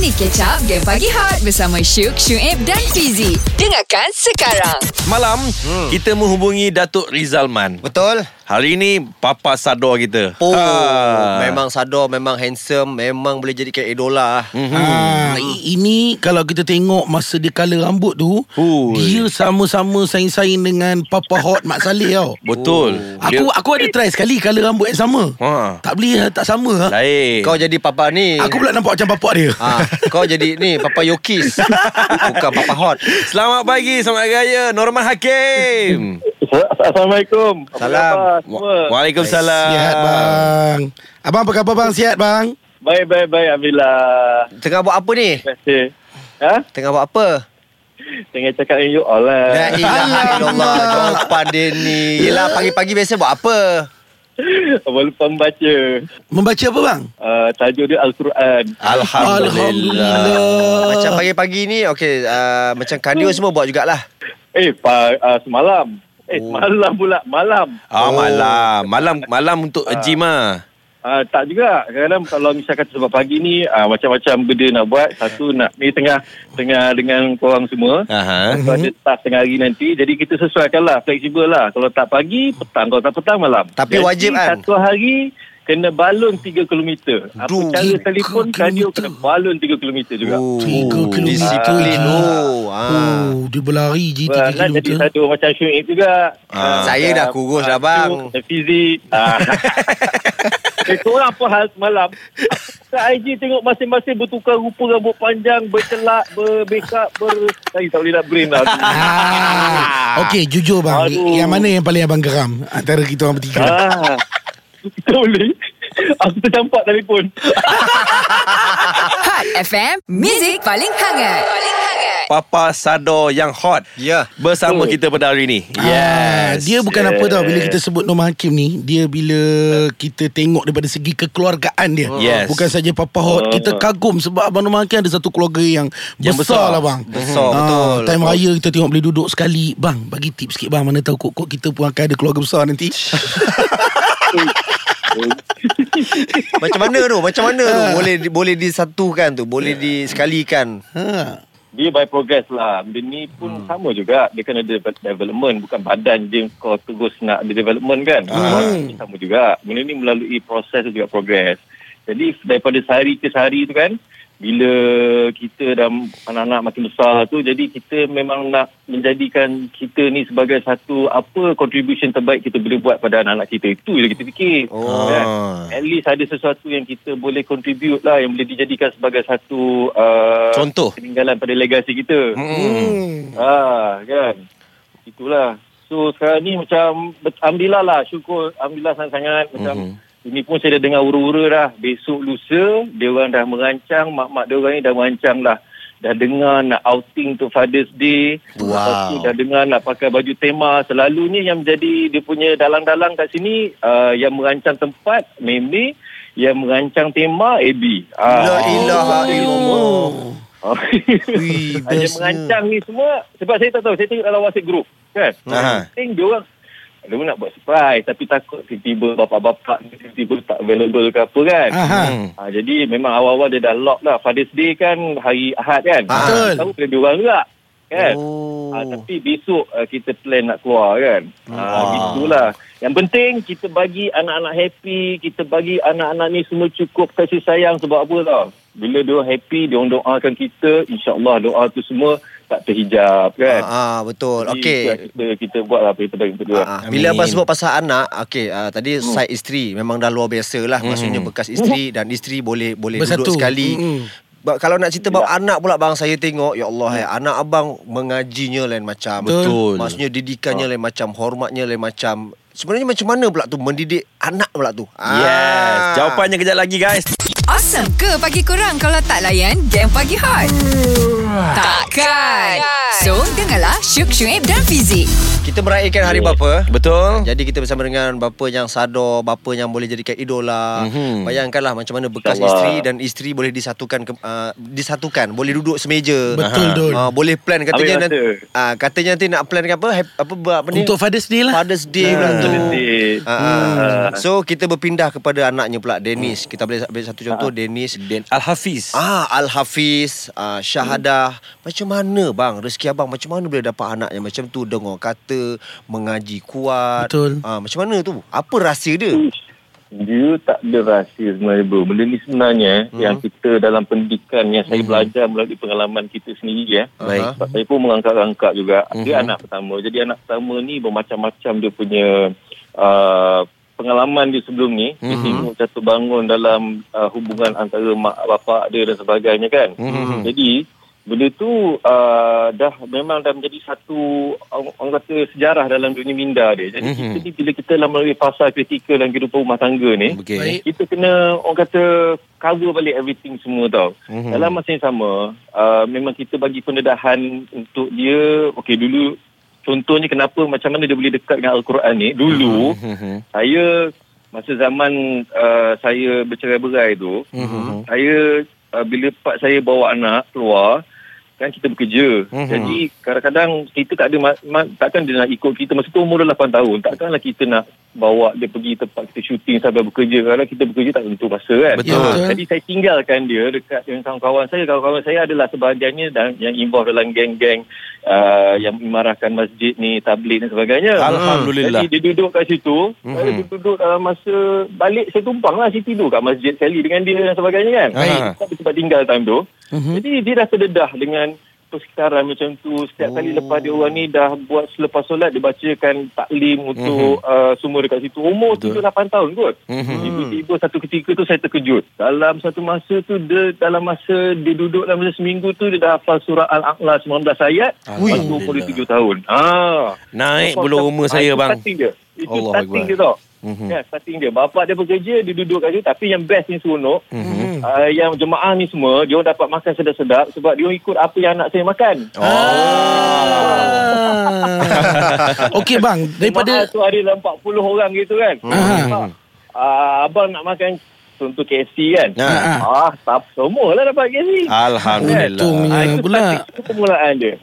Ini Up Game Pagi Hot Bersama Syuk, Syuib dan Fizi Dengarkan sekarang Malam hmm. kita menghubungi Datuk Rizalman. Betul? Hari ini papa sador kita. Oh, Ah. memang sadar, memang handsome, memang boleh jadikan idola. Mhm. Ha, ini kalau kita tengok masa dia colour rambut tu, Hui. dia sama-sama saing-saing dengan Papa Hot Mak Saleh tau. Betul. Aku aku ada try sekali colour rambut yang sama. Ha. Tak boleh tak sama ha. Lain. Kau jadi papa ni. Aku pula nampak macam bapak dia. Ah, kau jadi ni Papa Yokis Bukan Papa Hot Selamat pagi, selamat raya Norman Hakim. Assalamualaikum. Salam. Waalaikumsalam. Sihat bang. Abang apa khabar bang? Sihat bang? Baik, baik, baik. Alhamdulillah. Tengah buat apa ni? Terima kasih. Ha? Tengah buat apa? Tengah cakap dengan you all lah. La ilaha illallah Jawapan dia ni Yelah pagi-pagi biasa buat apa? Apa lupa membaca. Membaca apa bang? Uh, tajuk dia Al-Quran. Alhamdulillah. Macam pagi-pagi ni Okay uh, Macam kardio semua buat jugalah Eh, pa, uh, semalam. Eh, Oh. semalam pula. Malam. Ah, malam. Malam malam untuk Ah. gym ah. Uh, tak juga. Kadang-kadang kalau misalkan sebab pagi ni uh, macam-macam benda nak buat. Satu nak ni tengah tengah dengan korang semua. So, ada task tengah hari nanti. Jadi kita sesuaikan lah. Fleksibel lah. Kalau tak pagi, petang. Kalau tak petang, malam. Tapi Jadi, wajib kan? Satu hari kena balon 3 km. Apa Duh, cara telefon kilometer. kena balon 3 km juga. Oh, Tiga kilometer. Disiplin oh. ah. Oh, dia berlari je 3 Wah, nak jadi satu macam Syuib juga. Ah. Saya dah kurus dah, bang. Fizik. Ah. eh, korang apa hal semalam? Kat IG tengok masing-masing bertukar rupa rambut panjang, bercelak, berbekap, ber... Tadi tak boleh nak brain lah. Ah. Okey, jujur bang. Aduh. Yang mana yang paling abang geram antara kita orang bertiga? ah. Tak boleh. Aku tercampak telefon. Hot FM Music paling hangat Paling hangat Papa sador yang hot. Ya Bersama Oh. kita pada hari ini. Ah, Yes. dia bukan yes. apa tau Bila kita sebut Norman Hakim ni Dia bila kita tengok daripada segi kekeluargaan dia Yes. Bukan saja Papa Hot Oh. Kita kagum sebab Abang Norman Hakim ada satu keluarga yang, Yang besar. besar, lah bang Besar, Ah, betul. Time raya kita tengok boleh duduk sekali Bang bagi tips sikit bang Mana tahu kok-kok kita pun akan ada keluarga besar nanti Macam mana tu? Macam mana tu? Ah. Boleh boleh disatukan tu Boleh disekalikan ha. Dia by progress lah. Benda ni pun hmm. sama juga. Dia kan ada de- development. Bukan badan je kau terus nak ada development kan. Hmm. Sama juga. Benda ni melalui proses juga progress. Jadi daripada sehari ke sehari tu kan, bila kita dah anak-anak makin besar tu, jadi kita memang nak menjadikan kita ni sebagai satu apa contribution terbaik kita boleh buat pada anak-anak kita. Itu je kita fikir. Oh. Kan? At least ada sesuatu yang kita boleh contribute lah, yang boleh dijadikan sebagai satu uh, Contoh peninggalan pada legasi kita. Hmm. Ah, kan. Itulah. So sekarang ni macam alhamdulillah lah syukur alhamdulillah sangat-sangat macam Mhm. Ini pun saya dah dengar ura-ura dah. Besok lusa dia orang dah merancang mak-mak dia orang ni dah merancang lah. Dah dengar nak outing untuk Father's Day. Wow. Lepas tu dah dengar nak pakai baju tema. Selalunya yang menjadi dia punya dalang-dalang kat sini uh, yang merancang tempat Meme yang merancang tema AB. La ilaha Oh. illallah bestnya. merancang ni semua sebab saya tak tahu saya tengok dalam WhatsApp group kan. Penting dia orang dia orang nak buat surprise tapi takut tiba-tiba bapak-bapak tiba-tiba tak available ke apa kan. Aha. Hmm. Ha, jadi memang awal-awal dia dah lock lah. Father's Day kan hari Ahad kan. Betul. Tahu kena dia orang juga. Kan. Oh. Ha, tapi besok uh, kita plan nak keluar kan. Ha, Ah. gitulah. Yang penting kita bagi anak-anak happy, kita bagi anak-anak ni semua cukup kasih sayang sebab apa tau. Bila dia happy, dia doakan kita, insya-Allah doa tu semua tak terhijab kan. Ah, ah, betul. Jadi, Okey. Kita, kita buat lah apa yang terbaik untuk dia. Ah, ah. Bila abang sebut pasal anak, okey, uh, tadi Hmm. side isteri memang dah luar biasa lah. Maksudnya bekas isteri dan isteri boleh boleh Bersatu. duduk sekali. Mm-mm. Ba- Kalau nak cerita bab Ya. anak pula bang saya tengok ya Allah ya anak abang mengajinya lain macam Betul. maksudnya didikannya Ah. lain macam hormatnya lain macam sebenarnya macam mana pula tu mendidik anak pula tu Yes. Ah. Jawapannya kejap lagi guys. Awesome. Ke pagi kurang Kalau tak layan Game Pagi Hot? Takkan. So dengarlah Syuk, Syuib dan Fizi Kita meraihkan hari bapa. Betul. Jadi kita bersama dengan bapa yang sadar, bapa yang boleh jadikan idola. Mhm. Mm-hmm. Bayangkanlah macam mana bekas InsyaAllah. isteri dan isteri boleh disatukan ke, uh, disatukan, boleh duduk semeja. Betul, Dul. Uh, boleh plan katanya nanti uh, katanya nanti nak plan apa hap- apa apa ni? Untuk Father's Day lah Father's Day pula tu. Father's Day. Ah, ah. So kita berpindah kepada anaknya pula Dennis. Kita boleh ambil satu contoh Dennis. Dan Al-Hafiz. Ah Al Hafiz, ah, Syahadah. Macam mana bang rezeki abang macam mana boleh dapat anak yang macam tu dengar kata, mengaji kuat. Betul. Ah macam mana tu? Apa rahsia dia? Dia tak ada rahsia sebenarnya bro. Benda ni sebenarnya hmm. yang kita dalam pendidikan yang saya belajar melalui pengalaman kita sendiri ya. Baik. Sebab saya pun mengangkat-angkat juga. Mhm. Dia anak pertama. Jadi anak pertama ni bermacam-macam dia punya uh, pengalaman dia sebelum ni. Dia Mhm. tengok jatuh bangun dalam uh, hubungan antara mak bapak dia dan sebagainya kan. Mhm. Jadi benda tu uh, dah memang dah menjadi satu orang, orang kata sejarah dalam dunia minda dia. Jadi Mhm. kita ni bila kita dalam melalui fasa kritikal dalam kehidupan rumah tangga ni. Baik. kita kena orang kata cover balik everything semua tau. Mhm. Mm-hmm. Dalam masa yang sama, uh, memang kita bagi pendedahan untuk dia, okey dulu contohnya kenapa macam mana dia boleh dekat dengan Al-Quran ni. Dulu Mhm. saya masa zaman uh, saya bercerai-berai tu, Mhm. saya uh, bila pak saya bawa anak keluar kan kita bekerja. Mhm. Jadi kadang-kadang kita tak ada ma- ma- takkan dia nak ikut kita masa tu umur dah 8 tahun. Takkanlah kita nak bawa dia pergi tempat kita syuting sampai bekerja. Kalau kita bekerja tak tentu masa kan. Betul. Betul. Jadi saya tinggalkan dia dekat dengan kawan-kawan saya. Kawan-kawan saya adalah sebahagiannya dan yang involved dalam geng-geng uh, yang memarahkan masjid ni, tablik dan sebagainya. Alhamdulillah. Jadi dia duduk kat situ. Mhm. Saya duduk dalam masa balik saya tumpang lah. Saya tidur kat masjid sekali dengan dia dan sebagainya kan. Baik. Saya tempat tinggal time tu. Mhm. Jadi dia dah terdedah dengan persekitaran macam tu. Setiap kali lepas dia orang ni dah buat selepas solat dia bacakan taklim untuk uh, semua dekat situ. Umur Betul. 7-8 tahun kot. Mhm. Tiba-tiba satu ketika tu saya terkejut. Dalam satu masa tu dia dalam masa dia duduk dalam masa seminggu tu dia dah hafal surah Al-A'la 19 ayat. Lepas tu umur dia 7 tahun. Ah. Naik belum umur saya bang. Dia. Itu Allah starting Akbar. dia tau. Mhm. Ya, starting dia. Bapak dia bekerja, dia duduk kat situ. Tapi yang best ni seronok, Mhm. uh, yang jemaah ni semua, dia orang dapat makan sedap-sedap sebab dia orang ikut apa yang anak saya makan. Ah. Okey bang, Jemaah daripada tu ada dalam 40 orang gitu kan. Aha. Uh, abang nak makan contoh KFC kan. Ha. Ah, tak semua lah dapat KFC. Alhamdulillah. Untungnya Ah, itu pula. itu permulaan dia.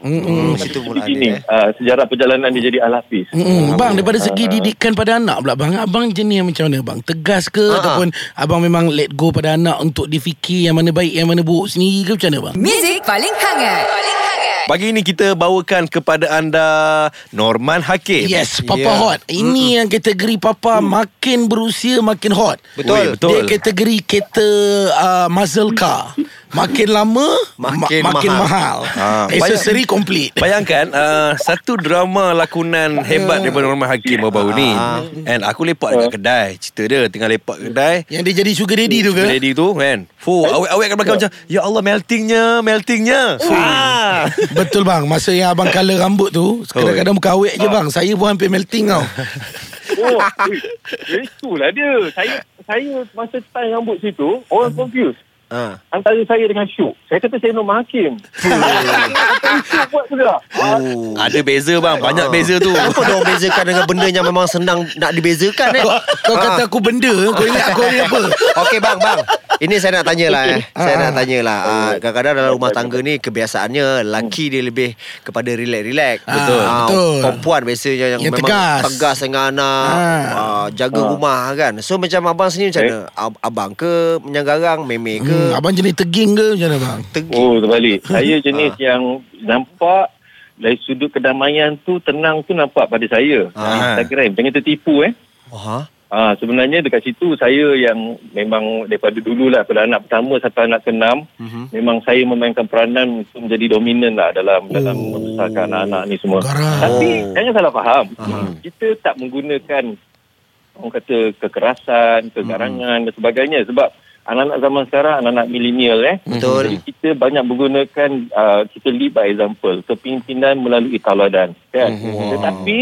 Jadi mula gini, dia. eh. uh, sejarah perjalanan dia jadi Al-Hafiz. Mm-mm. Bang daripada segi Ah. didikan pada anak pula bang Abang jenis yang macam mana bang Tegas ke Ah. Ataupun Abang memang let go pada anak Untuk difikir yang mana baik Yang mana buruk sendiri ke macam mana bang Music paling hangat. Paling hangat. Pagi ini kita bawakan kepada anda Norman Hakim. Yes Papa Yeah. hot Ini yang kategori Papa Makin berusia Makin hot Betul. Ui, betul. Dia kategori kereta uh, Muscle car Makin lama Makin ma- Makin mahal, Ah. Accessory complete. Bayangkan uh, Satu drama lakonan hebat Daripada Norman Hakim baru-baru ni. Ah. And aku lepak dekat kedai. Cerita dia Tengah lepak kedai. Yang dia jadi sugar daddy tu ke? Ready tu kan? Fuh awet-awet kat belakang macam Ya Allah meltingnya Meltingnya. Ah. Betul bang. Masa yang abang colour rambut tu Kadang-kadang muka awet je bang. Saya pun hampir melting tau. Oh, eh, itulah dia. Saya saya masa time rambut situ, orang confused. Ha. Antara saya dengan Syuk. Saya kata saya Norman Hakim. Syuk buat juga. Ah, Oh. Ada beza bang Banyak beza tu Kenapa dia orang bezakan dengan benda yang memang senang nak dibezakan eh? Kau, kau kata aku benda Kau ingat aku ni apa Okey bang, bang. Ini saya nak tanya lah eh. Saya nak tanya lah. Ah, kadang-kadang dalam rumah tangga ni kebiasaannya lelaki dia lebih kepada relax-relax. Ah, betul. Perempuan biasanya yang, Yang memang tegas. tegas dengan anak, Ah. ah, jaga rumah kan. So macam abang sendiri macam Eh? mana? Ab- Abang ke menyagarang, meme ke? hmm, Abang jenis teging ke macam mana bang Tegi. Oh, terbalik. Saya jenis yang nampak dari sudut kedamaian tu tenang tu nampak pada saya. Ah. Instagram. Jangan tertipu eh. Ha? Ah, sebenarnya dekat situ saya yang memang daripada dululah pada anak pertama sampai anak keenam Mhm. memang saya memainkan peranan untuk menjadi dominan lah dalam dalam Oh. membesarkan anak-anak ni semua. Garang. Tapi Oh. jangan salah faham. Kita tak menggunakan orang kata kekerasan, kegarangan dan sebagainya sebab anak-anak zaman sekarang anak-anak milenial eh. Betul. Jadi kita banyak menggunakan uh, kita lead by example, kepimpinan melalui tauladan kan. Mhm. Tetapi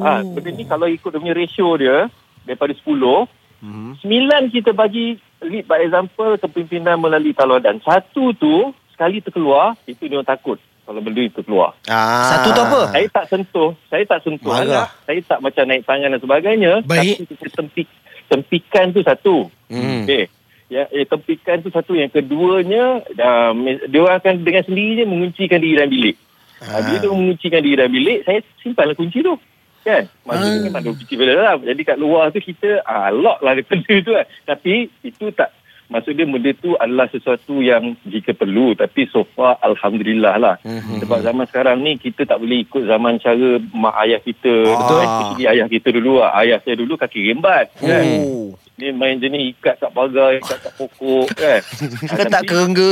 ah benda ni kalau ikut dia punya ratio dia daripada 10 Mhm. Sembilan kita bagi lead by example kepimpinan melalui tauladan. Satu tu sekali terkeluar itu dia orang takut. kalau benda itu keluar. Ah. Satu tu apa? Saya tak sentuh, saya tak sentuh Marah. anak, saya tak macam naik tangan dan sebagainya. Baik. Tapi kita tempik, tempikan tu satu. Hmm. Okey. Ya, eh, tempikan tu satu. Yang keduanya, uh, dia orang akan dengan sendirinya menguncikan diri dalam bilik. Ah. Bila dia menguncikan diri dalam bilik, saya simpanlah kunci tu. Kan? Maksudnya Ah. memang ada kunci pada dalam. Jadi kat luar tu kita ah, lock lah benda tu kan. Tapi itu tak Maksud dia benda tu adalah sesuatu yang jika perlu tapi so far Alhamdulillah lah mm-hmm. sebab zaman sekarang ni kita tak boleh ikut zaman cara mak ayah kita Betul. especially ayah kita dulu lah. ayah saya dulu kaki rembat kan Oh. dia main jenis ikat kat pagar ikat kat pokok kan Kan tak kerengga.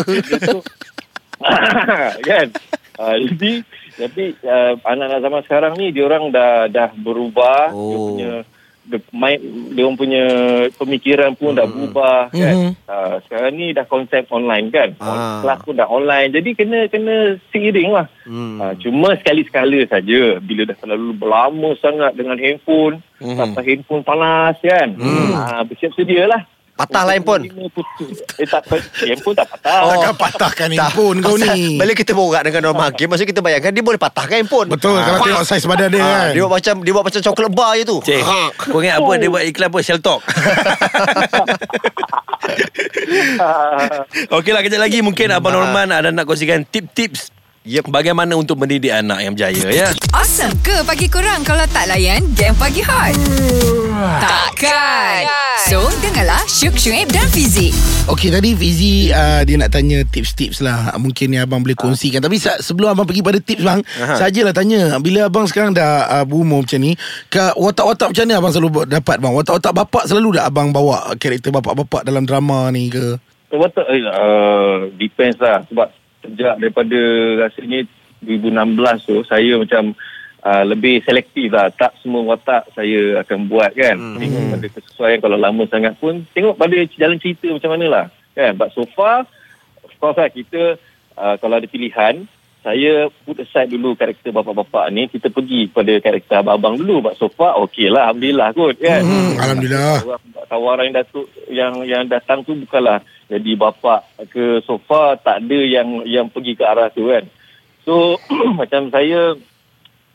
Kan uh, jadi tapi uh, anak-anak zaman sekarang ni dia orang dah dah berubah Oh. dia punya dia, main, dia orang punya pemikiran pun dah berubah kan Mhm. uh, sekarang ni dah konsep online kan Ah. kelas pun dah online jadi kena kena seiring lah Hmm. uh, cuma sekali-sekala saja bila dah terlalu berlama sangat dengan handphone Mhm. sampai handphone panas kan Hmm. uh, bersiap sedia lah Patah lah handphone. Eh tak, handphone tak patah. Oh. Takkan patahkan Tak. handphone kau ni Bila kita borak dengan orang hakim Maksudnya kita bayangkan Dia boleh patahkan handphone Betul Kalau Ah. tengok saiz badan dia Ah, kan Dia buat macam Dia buat macam coklat bar je tu Cik, kau ingat apa dia buat iklan apa? Shell Talk. Okeylah kejap lagi mungkin Abang Norman ada nak kongsikan tip-tips Yep. bagaimana untuk mendidik anak yang berjaya ya. Awesome ke pagi korang kalau tak layan game pagi hot? Takkan. So, dengarlah Syuk Syuib dan Fizik. Okey tadi Fizi uh, Dia nak tanya tips-tips lah Mungkin ni abang boleh kongsikan Tapi sa- sebelum abang pergi pada tips bang Aha. Sajalah tanya Bila abang sekarang dah uh, berumur macam ni ke Watak-watak macam ni abang selalu dapat bang Watak-watak bapak selalu tak abang bawa Karakter bapak-bapak dalam drama ni ke Watak uh, depends lah sebab sejak daripada rasanya 2016 tu saya macam uh, lebih selektif lah. Tak semua watak saya akan buat kan? Hmm. tengok pada kesesuaian. Kalau lama sangat pun tengok pada jalan cerita macam mana lah kan? But so far of course lah kita uh, kalau ada pilihan saya put aside dulu karakter bapak-bapak ni kita pergi pada karakter abang-abang dulu. But so far okey lah Alhamdulillah kot kan? Hmm, Alhamdulillah. Tawaran- tawaran yang datuk yang yang datang tu bukanlah jadi bapa ke sofa tak ada yang yang pergi ke arah tu kan so macam saya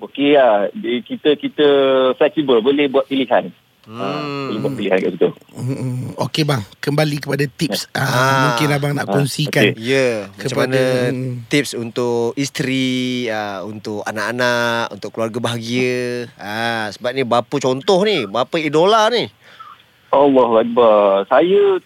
okey lah Di- kita kita flexible boleh buat pilihan hmm. kat situ Hmm, Okey bang Kembali kepada tips ah. Ah. Mungkin abang nak Ah, kongsikan okey. Ya, macam Kepada- mana Hmm. tips untuk isteri, uh, untuk anak-anak, untuk keluarga bahagia. Ah, sebab ni bapa contoh ni, bapa idola ni. Allah Akbar. Saya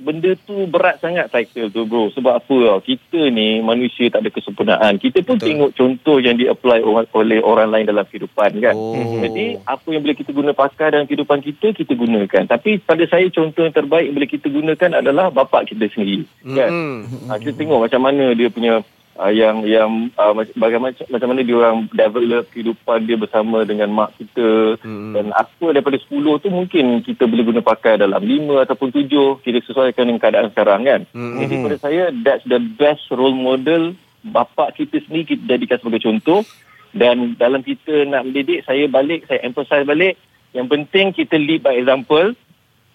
benda tu berat sangat title tu bro. Sebab apa tau? Kita ni manusia tak ada kesempurnaan. Kita pun Betul. tengok contoh yang di-apply orang, oleh orang lain dalam kehidupan kan. Oh. Jadi apa yang boleh kita guna pakai dalam kehidupan kita, kita gunakan. Tapi pada saya contoh yang terbaik yang boleh kita gunakan adalah bapa kita sendiri. Kan? Hmm. Ha, kita tengok macam mana dia punya uh, yang yang uh, mac- bagaimana macam mana dia orang develop kehidupan dia bersama dengan mak kita Hmm. dan apa daripada 10 tu mungkin kita boleh guna pakai dalam 5 ataupun 7 kita sesuaikan dengan keadaan sekarang kan. Hmm. Jadi pada saya that's the best role model bapa kita sendiri kita jadikan sebagai contoh dan dalam kita nak mendidik saya balik saya emphasize balik yang penting kita lead by example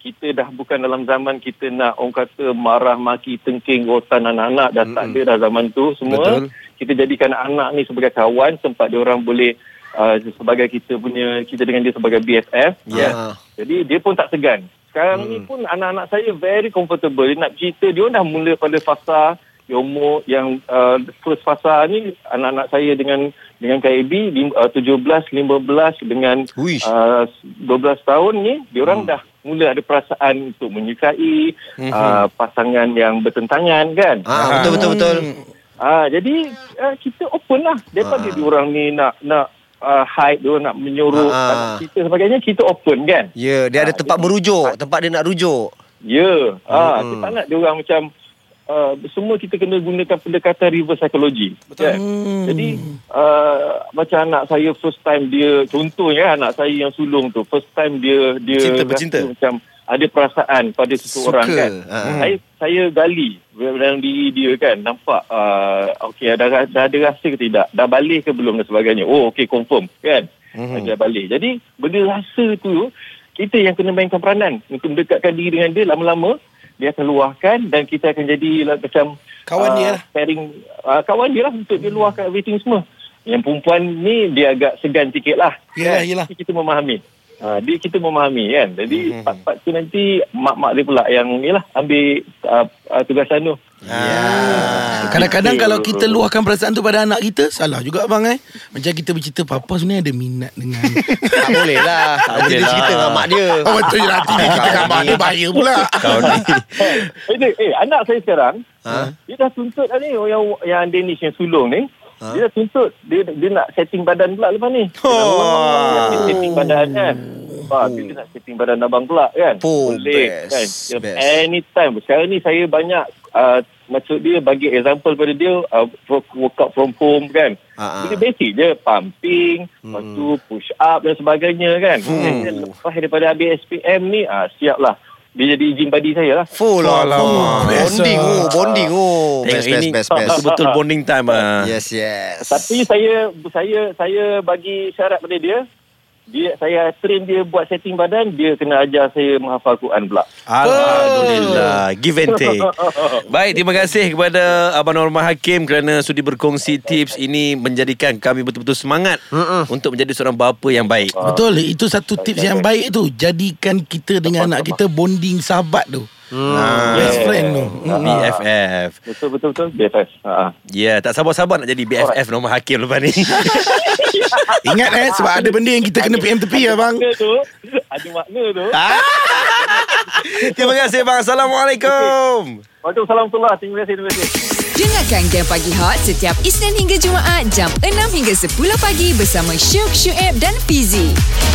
kita dah bukan dalam zaman kita nak orang kata marah maki tengking rotan anak-anak dah tak ada dah zaman tu semua Betul. kita jadikan anak ni sebagai kawan tempat dia orang boleh uh, sebagai kita punya kita dengan dia sebagai BFF Ya. jadi dia pun tak segan sekarang hmm. ni pun anak-anak saya very comfortable dia nak cerita dia dah mula pada fasa umur yang uh, first fasa ni anak-anak saya dengan dengan KAB lim- uh, 17 15 dengan Uish. uh, 12 tahun ni dia orang hmm. dah mula ada perasaan untuk menyukai Mhm. uh, pasangan yang bertentangan kan Ah, betul betul betul. Ah jadi uh, kita open lah daripada Ah. dia orang ni nak nak uh, hide dia nak menyuruh Ah. uh, kita sebagainya kita open kan. Ya, dia ada tempat jadi- merujuk, tempat dia nak rujuk. Ya. Ah Hmm. kita tak nak dia orang macam uh, semua kita kena gunakan pendekatan reverse psychology. Betul. Kan? Jadi uh, macam anak saya first time dia contohnya anak saya yang sulung tu first time dia dia Bercinta, rasa bercinta. macam ada perasaan pada seseorang Suka. kan. Ah. Saya saya gali dalam diri dia kan nampak uh, okey ada dah ada rasa ke tidak dah balik ke belum dan sebagainya oh okey confirm kan mm-hmm. dah balik jadi benda rasa tu kita yang kena mainkan peranan untuk mendekatkan diri dengan dia lama-lama dia akan luahkan dan kita akan jadi like, macam Kawan ah, dia lah. pairing uh, kawan dia lah untuk dia luahkan everything semua yang perempuan ni dia agak segan sikit lah Yelah, yelah. Tapi kita memahami Ha, dia kita memahami kan Jadi Mhm. part-part tu nanti Mak-mak dia pula yang ni lah Ambil uh, uh, tugasan tu Ya. Kadang-kadang Betul. kalau kita luahkan perasaan tu pada anak kita Salah juga abang eh Macam kita bercerita Papa sebenarnya ada minat dengan Tak boleh lah. Tak boleh lah. cerita dengan mak dia. Oh betul je nanti dia kita dengan mak dia bahaya pula Kau ni eh, dia, eh, anak saya sekarang Ha? Dia dah tuntut dah ni Yang yang Danish yang sulung ni Ha? Dia dah tuntut dia, dia nak setting badan pula lepas ni Oh. Dia setting badan kan Ha, dia nak setting badan abang pula kan Oh, Boleh best, kan dia, best. Anytime Sekarang ni saya banyak uh, Maksud dia bagi example pada dia uh, Workout from home kan Ha, ha. Dia basic je Pumping Lepas tu push up dan sebagainya kan hmm. Lepas daripada habis SPM ni ah, Siap lah Dia jadi gym buddy saya lah Full lah. Alamak. Bonding Best, oh, bonding oh. Best, best, ini best, best. Betul-betul bonding time ah. Yes, yes. Tapi saya saya saya bagi syarat pada dia dia saya train dia buat setting badan dia kena ajar saya menghafal Quran pula. Alhamdulillah. Give and take. Baik terima kasih kepada Abang Norman Hakim Kerana sudi berkongsi tips Ini menjadikan kami betul-betul semangat Untuk menjadi seorang bapa yang baik. Betul itu satu tips yang baik tu. Jadikan kita dengan anak kita bonding sahabat tu Ah, Best friend tu Mm. BFF Betul betul betul. BFF. Ha. Ya yeah, tak sabar-sabar nak jadi BFF Norman Hakim lepas ni. Ingat eh Sebab ada benda yang kita kena PM tepi ya bang? Makna tu. Ada makna tu. Terima kasih bang. Assalamualaikum. Waalaikumsalam Terima kasih terima kasih. Dengarkan Game Pagi Hot setiap Isnin hingga Jumaat jam 6 hingga 10 pagi bersama Syuk, Syuib dan Fizi.